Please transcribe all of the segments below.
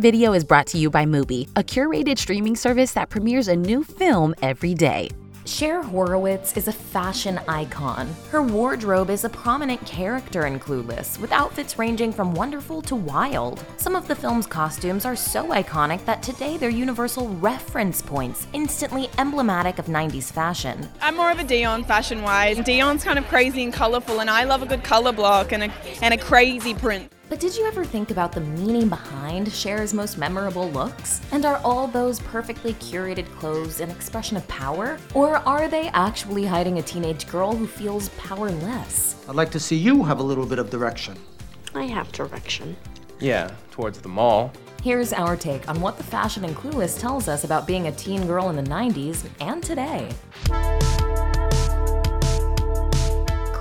video is brought to you by Mubi, a curated streaming service that premieres a new film every day. Cher Horowitz is a fashion icon. Her wardrobe is a prominent character in Clueless, with outfits ranging from wonderful to wild. Some of the film's costumes are so iconic that today they're universal reference points, instantly emblematic of 90s fashion. I'm more of a Dion fashion wise. Dion's kind of crazy and colorful, and I love a good color block and a, and a crazy print. But did you ever think about the meaning behind Cher's most memorable looks? And are all those perfectly curated clothes an expression of power? Or are they actually hiding a teenage girl who feels powerless? I'd like to see you have a little bit of direction. I have direction. Yeah, towards the mall. Here's our take on what the fashion in Clueless tells us about being a teen girl in the 90s and today.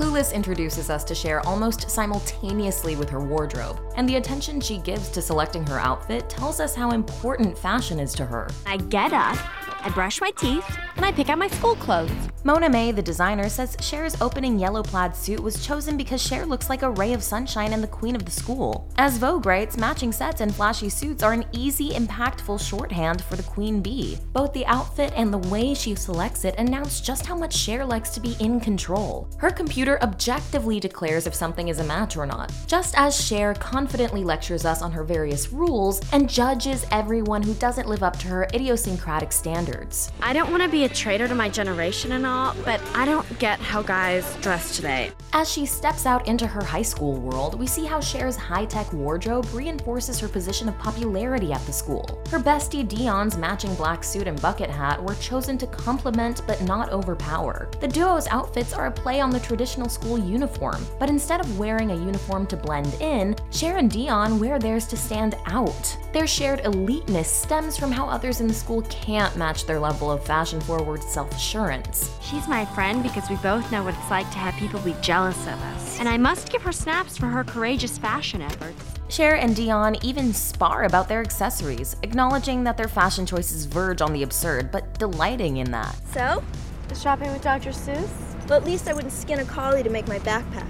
Clueless introduces us to Cher almost simultaneously with her wardrobe, and the attention she gives to selecting her outfit tells us how important fashion is to her. I get up, I brush my teeth, and I pick out my school clothes. Mona May, the designer, says Cher's opening yellow plaid suit was chosen because Cher looks like a ray of sunshine and the queen of the school. As Vogue writes, matching sets and flashy suits are an easy, impactful shorthand for the queen bee. Both the outfit and the way she selects it announce just how much Cher likes to be in control. Her computer objectively declares if something is a match or not, just as Cher confidently lectures us on her various rules and judges everyone who doesn't live up to her idiosyncratic standards. I don't want to be a traitor to my generation and all, but I don't get how guys dress today. As she steps out into her high school world, we see how Cher's high tech wardrobe reinforces her position of popularity at the school. Her bestie Dion's matching black suit and bucket hat were chosen to complement but not overpower. The duo's outfits are a play on the traditional school uniform, but instead of wearing a uniform to blend in, Cher and Dion wear theirs to stand out. Their shared eliteness stems from how others in the school can't match their level of fashion forward self assurance. She's my friend because we both know what it's like to have people be jealous of us. And I must give her snaps for her courageous fashion efforts. Cher and Dion even spar about their accessories, acknowledging that their fashion choices verge on the absurd, but delighting in that. So, shopping with Dr. Seuss? Well, at least I wouldn't skin a collie to make my backpack.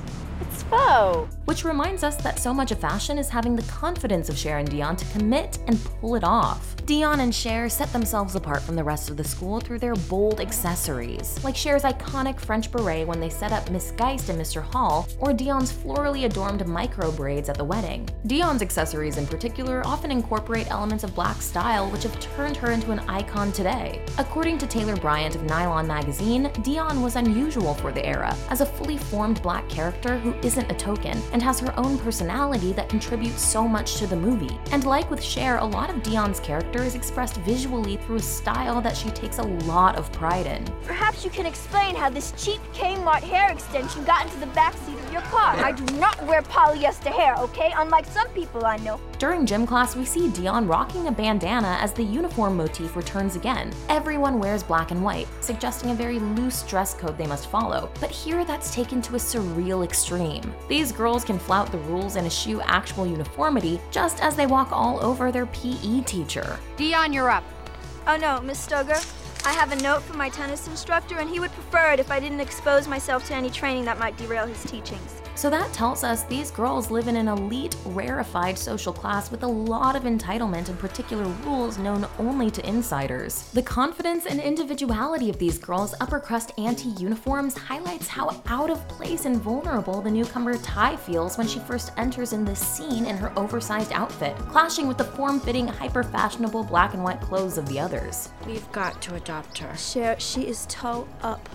Which reminds us that so much of fashion is having the confidence of Cher and Dion to commit and pull it off. Dion and Cher set themselves apart from the rest of the school through their bold accessories, like Cher's iconic French beret when they set up Miss Geist and Mr. Hall, or Dion's florally adorned micro braids at the wedding. Dion's accessories in particular often incorporate elements of black style which have turned her into an icon today. According to Taylor Bryant of Nylon magazine, Dion was unusual for the era, as a fully formed black character who isn't a token and has her own personality that contributes so much to the movie. And like with Cher, a lot of Dion's character is expressed visually through a style that she takes a lot of pride in. Perhaps you can explain how this cheap Kmart hair extension got into the backseat of your car. I do not wear polyester hair, okay? Unlike some people I know. During gym class, we see Dion rocking a bandana as the uniform motif returns again. Everyone wears black and white, suggesting a very loose dress code they must follow, but here that's taken to a surreal extreme. These girls can flout the rules and eschew actual uniformity just as they walk all over their PE teacher. Dion, you're up. Oh no, Miss Stoeger. I have a note from my tennis instructor, and he would prefer it if I didn't expose myself to any training that might derail his teachings. So that tells us these girls live in an elite, rarefied social class with a lot of entitlement and particular rules known only to insiders. The confidence and individuality of these girls' upper crust anti uniforms highlights how out of place and vulnerable the newcomer Tai feels when she first enters in this scene in her oversized outfit, clashing with the form fitting, hyper fashionable black and white clothes of the others. We've got to adopt her. Cher, she is toe up.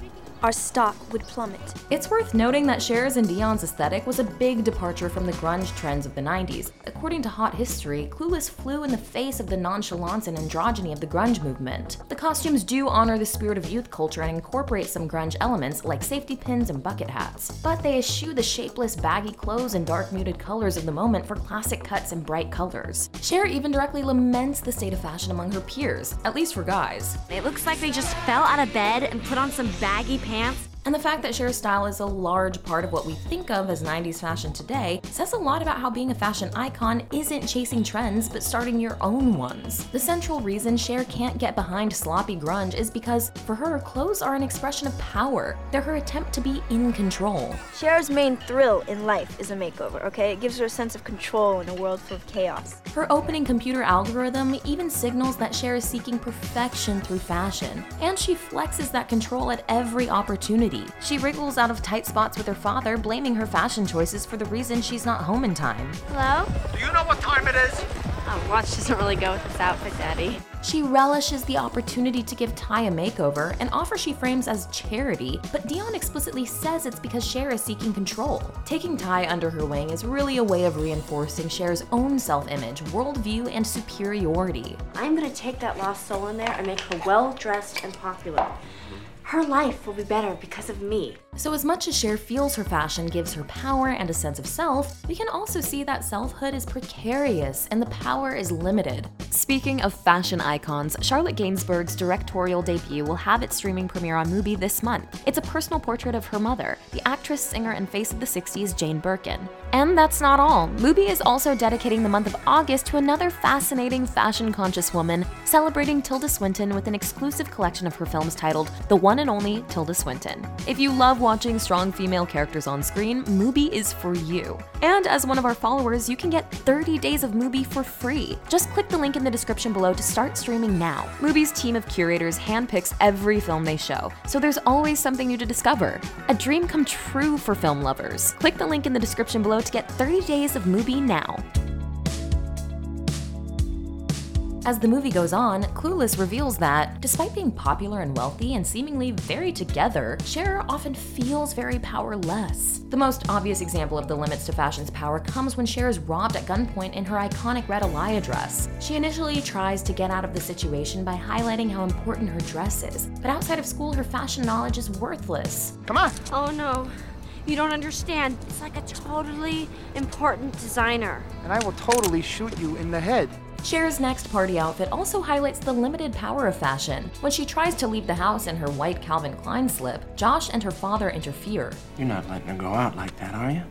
Our stock would plummet. It's worth noting that Cher's and Dion's aesthetic was a big departure from the grunge trends of the 90s. According to Hot History, Clueless flew in the face of the nonchalance and androgyny of the grunge movement. The costumes do honor the spirit of youth culture and incorporate some grunge elements like safety pins and bucket hats, but they eschew the shapeless, baggy clothes and dark muted colors of the moment for classic cuts and bright colors. Cher even directly laments the state of fashion among her peers, at least for guys. It looks like they just fell out of bed and put on some baggy pants enhance and the fact that Cher's style is a large part of what we think of as 90s fashion today says a lot about how being a fashion icon isn't chasing trends but starting your own ones. The central reason Cher can't get behind sloppy grunge is because, for her, clothes are an expression of power. They're her attempt to be in control. Cher's main thrill in life is a makeover, okay? It gives her a sense of control in a world full of chaos. Her opening computer algorithm even signals that Cher is seeking perfection through fashion, and she flexes that control at every opportunity. She wriggles out of tight spots with her father, blaming her fashion choices for the reason she's not home in time. Hello? Do you know what time it is? Oh, watch doesn't really go with this outfit, Daddy. She relishes the opportunity to give Tai a makeover, an offer she frames as charity, but Dion explicitly says it's because Cher is seeking control. Taking Tai under her wing is really a way of reinforcing Cher's own self image, worldview, and superiority. I'm gonna take that lost soul in there and make her well dressed and popular. Her life will be better because of me. So, as much as Cher feels her fashion gives her power and a sense of self, we can also see that selfhood is precarious and the power is limited. Speaking of fashion icons, Charlotte Gainsbourg's directorial debut will have its streaming premiere on Mubi this month. It's a personal portrait of her mother, the actress, singer, and face of the 60s, Jane Birkin. And that's not all. Mubi is also dedicating the month of August to another fascinating fashion conscious woman, celebrating Tilda Swinton with an exclusive collection of her films titled The One and Only Tilda Swinton. If you love watching strong female characters on screen, Mubi is for you. And as one of our followers, you can get 30 days of Mubi for free. Just click the link in the description below to start streaming now. Mubi's team of curators handpicks every film they show, so there's always something new to discover. A dream come true for film lovers. Click the link in the description below to get 30 days of Mubi now. As the movie goes on, Clueless reveals that, despite being popular and wealthy and seemingly very together, Cher often feels very powerless. The most obvious example of the limits to fashion's power comes when Cher is robbed at gunpoint in her iconic red Alaïa dress. She initially tries to get out of the situation by highlighting how important her dress is, but outside of school, her fashion knowledge is worthless. Come on. Oh no. You don't understand. It's like a totally important designer. And I will totally shoot you in the head. Cher's next party outfit also highlights the limited power of fashion. When she tries to leave the house in her white Calvin Klein slip, Josh and her father interfere. You're not letting her go out like that, are you?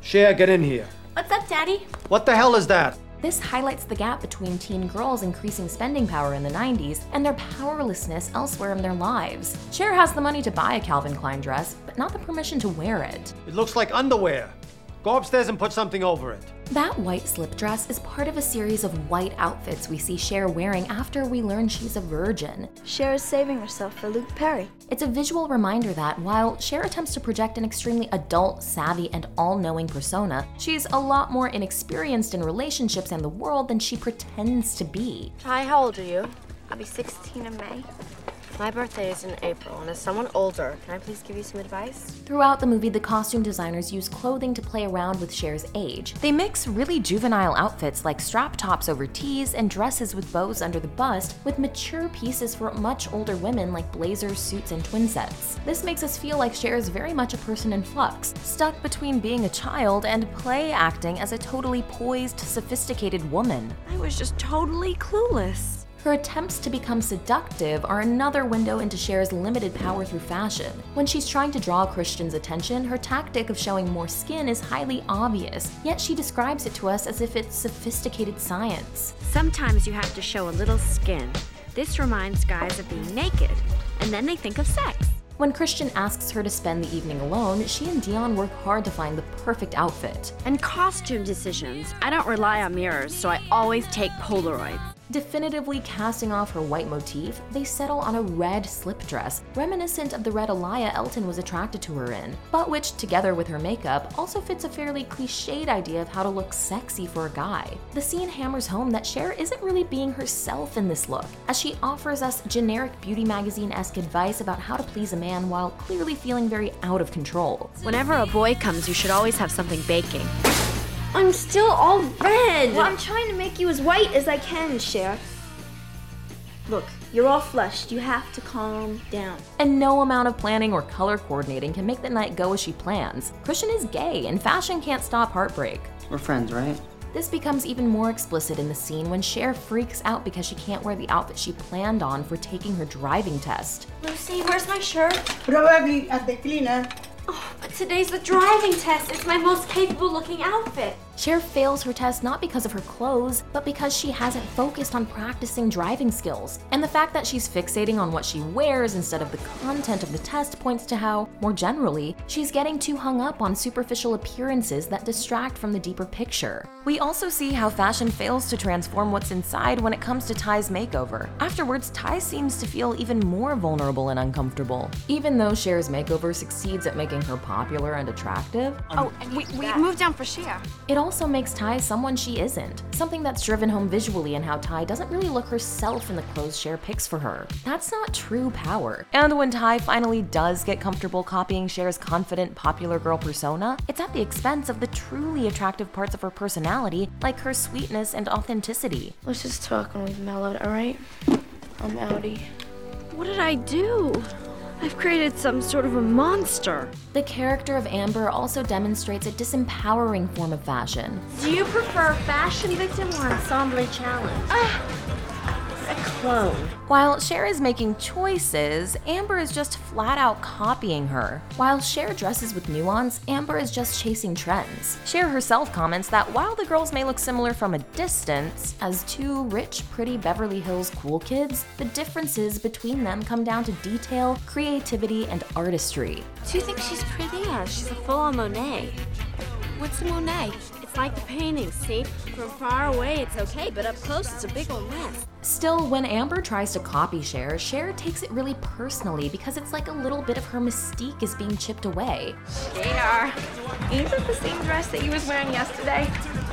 Cher, get in here. What's up, Daddy? What the hell is that? This highlights the gap between teen girls' increasing spending power in the 90s and their powerlessness elsewhere in their lives. Cher has the money to buy a Calvin Klein dress, but not the permission to wear it. It looks like underwear. Go upstairs and put something over it. That white slip dress is part of a series of white outfits we see Cher wearing after we learn she's a virgin. Cher is saving herself for Luke Perry. It's a visual reminder that while Cher attempts to project an extremely adult, savvy, and all knowing persona, she's a lot more inexperienced in relationships and the world than she pretends to be. Hi, how old are you? I'll be 16 in May. My birthday is in April, and as someone older, can I please give you some advice? Throughout the movie, the costume designers use clothing to play around with Cher's age. They mix really juvenile outfits like strap tops over tees and dresses with bows under the bust with mature pieces for much older women like blazers, suits, and twin sets. This makes us feel like Cher is very much a person in flux, stuck between being a child and play acting as a totally poised, sophisticated woman. I was just totally clueless. Her attempts to become seductive are another window into Cher's limited power through fashion. When she's trying to draw Christian's attention, her tactic of showing more skin is highly obvious, yet she describes it to us as if it's sophisticated science. Sometimes you have to show a little skin. This reminds guys of being naked, and then they think of sex. When Christian asks her to spend the evening alone, she and Dion work hard to find the perfect outfit. And costume decisions. I don't rely on mirrors, so I always take Polaroids. Definitively casting off her white motif, they settle on a red slip dress, reminiscent of the red Alaïa Elton was attracted to her in, but which, together with her makeup, also fits a fairly cliched idea of how to look sexy for a guy. The scene hammers home that Cher isn't really being herself in this look, as she offers us generic beauty magazine esque advice about how to please a man while clearly feeling very out of control. Whenever a boy comes, you should always have something baking. I'm still all red. Well, I'm trying to make you as white as I can, Cher. Look, you're all flushed. You have to calm down. And no amount of planning or color coordinating can make the night go as she plans. Christian is gay, and fashion can't stop heartbreak. We're friends, right? This becomes even more explicit in the scene when Cher freaks out because she can't wear the outfit she planned on for taking her driving test. Lucy, where's my shirt? Probably at the cleaner. Today's the driving test. It's my most capable looking outfit. Cher fails her test not because of her clothes, but because she hasn't focused on practicing driving skills. And the fact that she's fixating on what she wears instead of the content of the test points to how, more generally, she's getting too hung up on superficial appearances that distract from the deeper picture. We also see how fashion fails to transform what's inside when it comes to Tai's makeover. Afterwards, Tai seems to feel even more vulnerable and uncomfortable. Even though Cher's makeover succeeds at making her popular and attractive, Oh, and we, we moved down for Cher. it also makes Tai someone she isn't, something that's driven home visually in how Tai doesn't really look herself in the clothes Cher picks for her. That's not true power. And when Tai finally does get comfortable copying Cher's confident, popular girl persona, it's at the expense of the truly attractive parts of her personality, like her sweetness and authenticity. Let's just talk when we've mellowed, alright? I'm outie. What did I do? I've created some sort of a monster. The character of Amber also demonstrates a disempowering form of fashion. Do you prefer fashion victim or ensemble challenge? a clone. While Cher is making choices, Amber is just flat out copying her. While Cher dresses with nuance, Amber is just chasing trends. Cher herself comments that while the girls may look similar from a distance, as two rich, pretty Beverly Hills cool kids, the differences between them come down to detail, creativity, and artistry. Do you think she's pretty? Yeah, she's a full-on Monet. What's a Monet? It's like the painting, see? From far away it's okay, but up close it's a big old mess. Still, when Amber tries to copy Cher, Cher takes it really personally because it's like a little bit of her mystique is being chipped away. Cher, is it the same dress that you was wearing yesterday?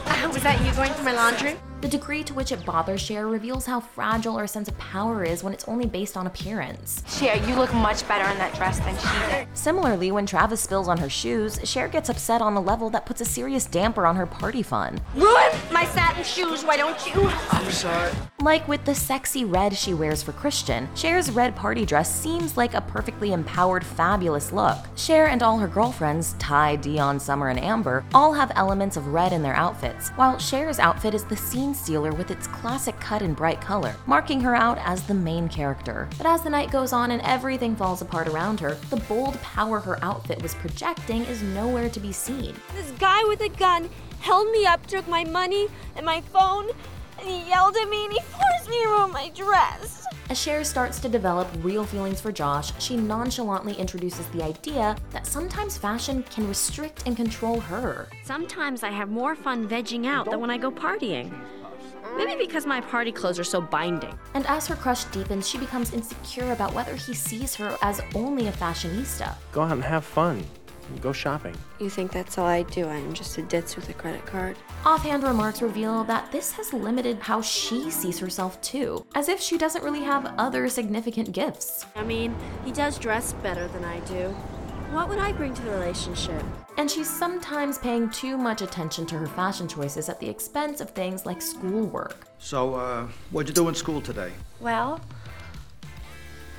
Uh, was that you going through my laundry? The degree to which it bothers Cher reveals how fragile her sense of power is when it's only based on appearance. Cher, you look much better in that dress than she did. Similarly, when Travis spills on her shoes, Cher gets upset on a level that puts a serious damper on her party fun. Ruin my satin shoes, why don't you? I'm sorry. Like with the sexy red she wears for Christian, Cher's red party dress seems like a perfectly empowered, fabulous look. Cher and all her girlfriends, Tai, Dion, Summer, and Amber, all have elements of red in their outfits, while Cher's outfit is the scene stealer with its classic cut and bright color, marking her out as the main character. But as the night goes on and everything falls apart around her, the bold power her outfit was projecting is nowhere to be seen. This guy with a gun held me up, took my money and my phone, and he yelled at me and he forced me to ruin my dress. As Cher starts to develop real feelings for Josh, she nonchalantly introduces the idea that sometimes fashion can restrict and control her. Sometimes I have more fun vegging out than when I go partying. Maybe because my party clothes are so binding. And as her crush deepens, she becomes insecure about whether he sees her as only a fashionista. Go out and have fun. Go shopping. You think that's all I do? I'm just a ditz with a credit card. Offhand remarks reveal that this has limited how she sees herself too, as if she doesn't really have other significant gifts. I mean, he does dress better than I do. What would I bring to the relationship? And she's sometimes paying too much attention to her fashion choices at the expense of things like schoolwork. So, uh, what'd you do in school today? Well,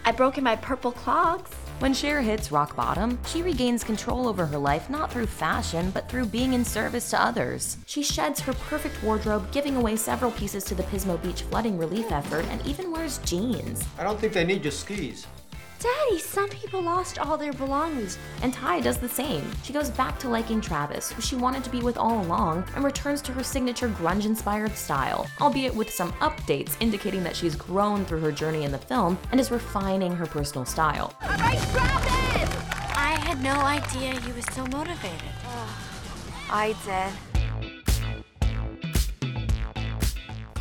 I broke in my purple clogs. When Cher hits rock bottom, she regains control over her life not through fashion, but through being in service to others. She sheds her perfect wardrobe, giving away several pieces to the Pismo Beach flooding relief effort, and even wears jeans. I don't think they need your skis. Daddy, some people lost all their belongings. And Tai does the same. She goes back to liking Travis, who she wanted to be with all along, and returns to her signature grunge inspired style, albeit with some updates indicating that she's grown through her journey in the film and is refining her personal style. I had no idea you were so motivated. I did.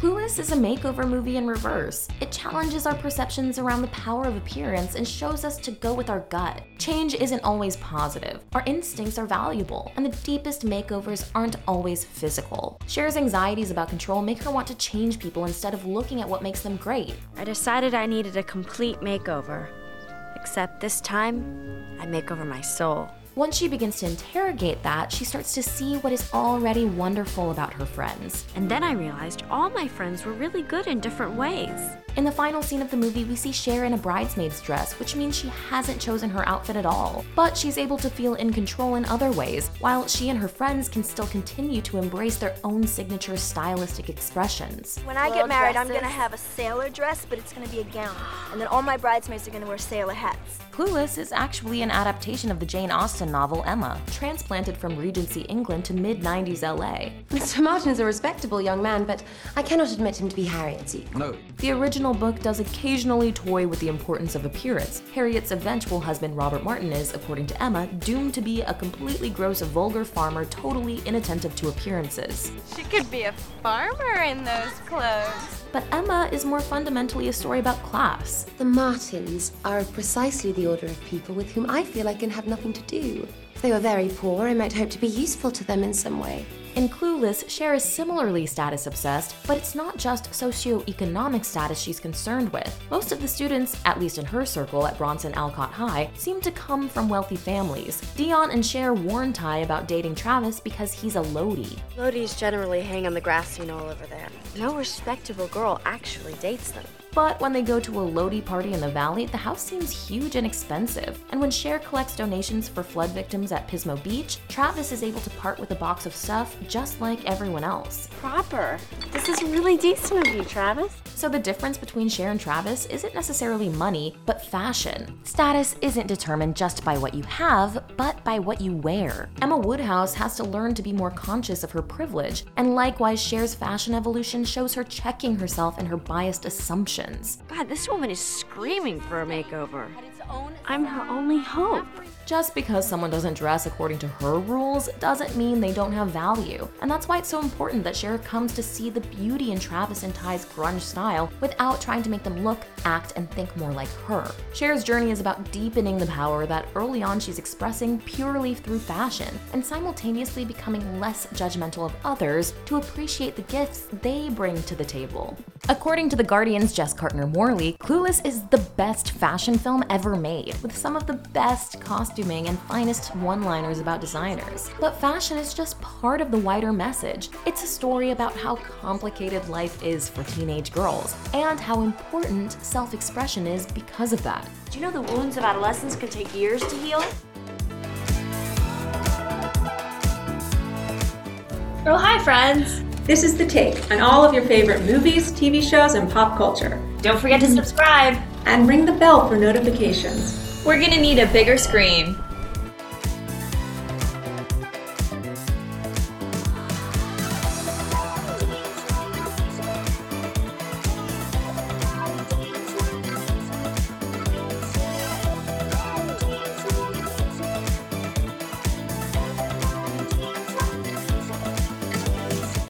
Clueless is a makeover movie in reverse. It challenges our perceptions around the power of appearance and shows us to go with our gut. Change isn't always positive. Our instincts are valuable, and the deepest makeovers aren't always physical. Cher's anxieties about control make her want to change people instead of looking at what makes them great. I decided I needed a complete makeover. Except this time, I make over my soul. Once she begins to interrogate that, she starts to see what is already wonderful about her friends. And then I realized all my friends were really good in different ways. In the final scene of the movie, we see Cher in a bridesmaid's dress, which means she hasn't chosen her outfit at all. But she's able to feel in control in other ways, while she and her friends can still continue to embrace their own signature stylistic expressions. When I get married, I'm gonna have a sailor dress, but it's gonna be a gown. And then all my bridesmaids are gonna wear sailor hats. Clueless is actually an adaptation of the Jane Austen novel Emma, transplanted from Regency England to mid 90s LA. Mr. Martin is a respectable young man, but I cannot admit him to be Harriet's equal. No. The original book does occasionally toy with the importance of appearance. Harriet's eventual husband, Robert Martin, is, according to Emma, doomed to be a completely gross, vulgar farmer totally inattentive to appearances. She could be a farmer in those clothes. But Emma is more fundamentally a story about class. The Martins are of precisely the order of people with whom I feel I can have nothing to do. If they were very poor, I might hope to be useful to them in some way. In Clueless, Cher is similarly status obsessed, but it's not just socioeconomic status she's concerned with. Most of the students, at least in her circle at Bronson Alcott High, seem to come from wealthy families. Dion and Cher warn Tai about dating Travis because he's a Lodi. Lodis generally hang on the grass scene all over there. No respectable girl actually dates them. But when they go to a Lodi party in the valley, the house seems huge and expensive. And when Cher collects donations for flood victims at Pismo Beach, Travis is able to part with a box of stuff just like everyone else. Proper. This is really decent of you, Travis. So the difference between Cher and Travis isn't necessarily money, but fashion. Status isn't determined just by what you have, but by what you wear. Emma Woodhouse has to learn to be more conscious of her privilege, and likewise, Cher's fashion evolution shows her checking herself and her biased assumptions. God, this woman is screaming for a makeover. I'm her only hope. Just because someone doesn't dress according to her rules doesn't mean they don't have value. And that's why it's so important that Cher comes to see the beauty in Travis and Tai's grunge style without trying to make them look, act, and think more like her. Cher's journey is about deepening the power that early on she's expressing purely through fashion and simultaneously becoming less judgmental of others to appreciate the gifts they bring to the table. According to The Guardian's Jess Cartner Morley, Clueless is the best fashion film ever made, with some of the best costuming and finest one liners about designers. But fashion is just part of the wider message. It's a story about how complicated life is for teenage girls, and how important self expression is because of that. Do you know the wounds of adolescence can take years to heal? Oh, hi, friends! This is The Take on all of your favorite movies, TV shows, and pop culture. Don't forget to subscribe and ring the bell for notifications. We're gonna need a bigger screen.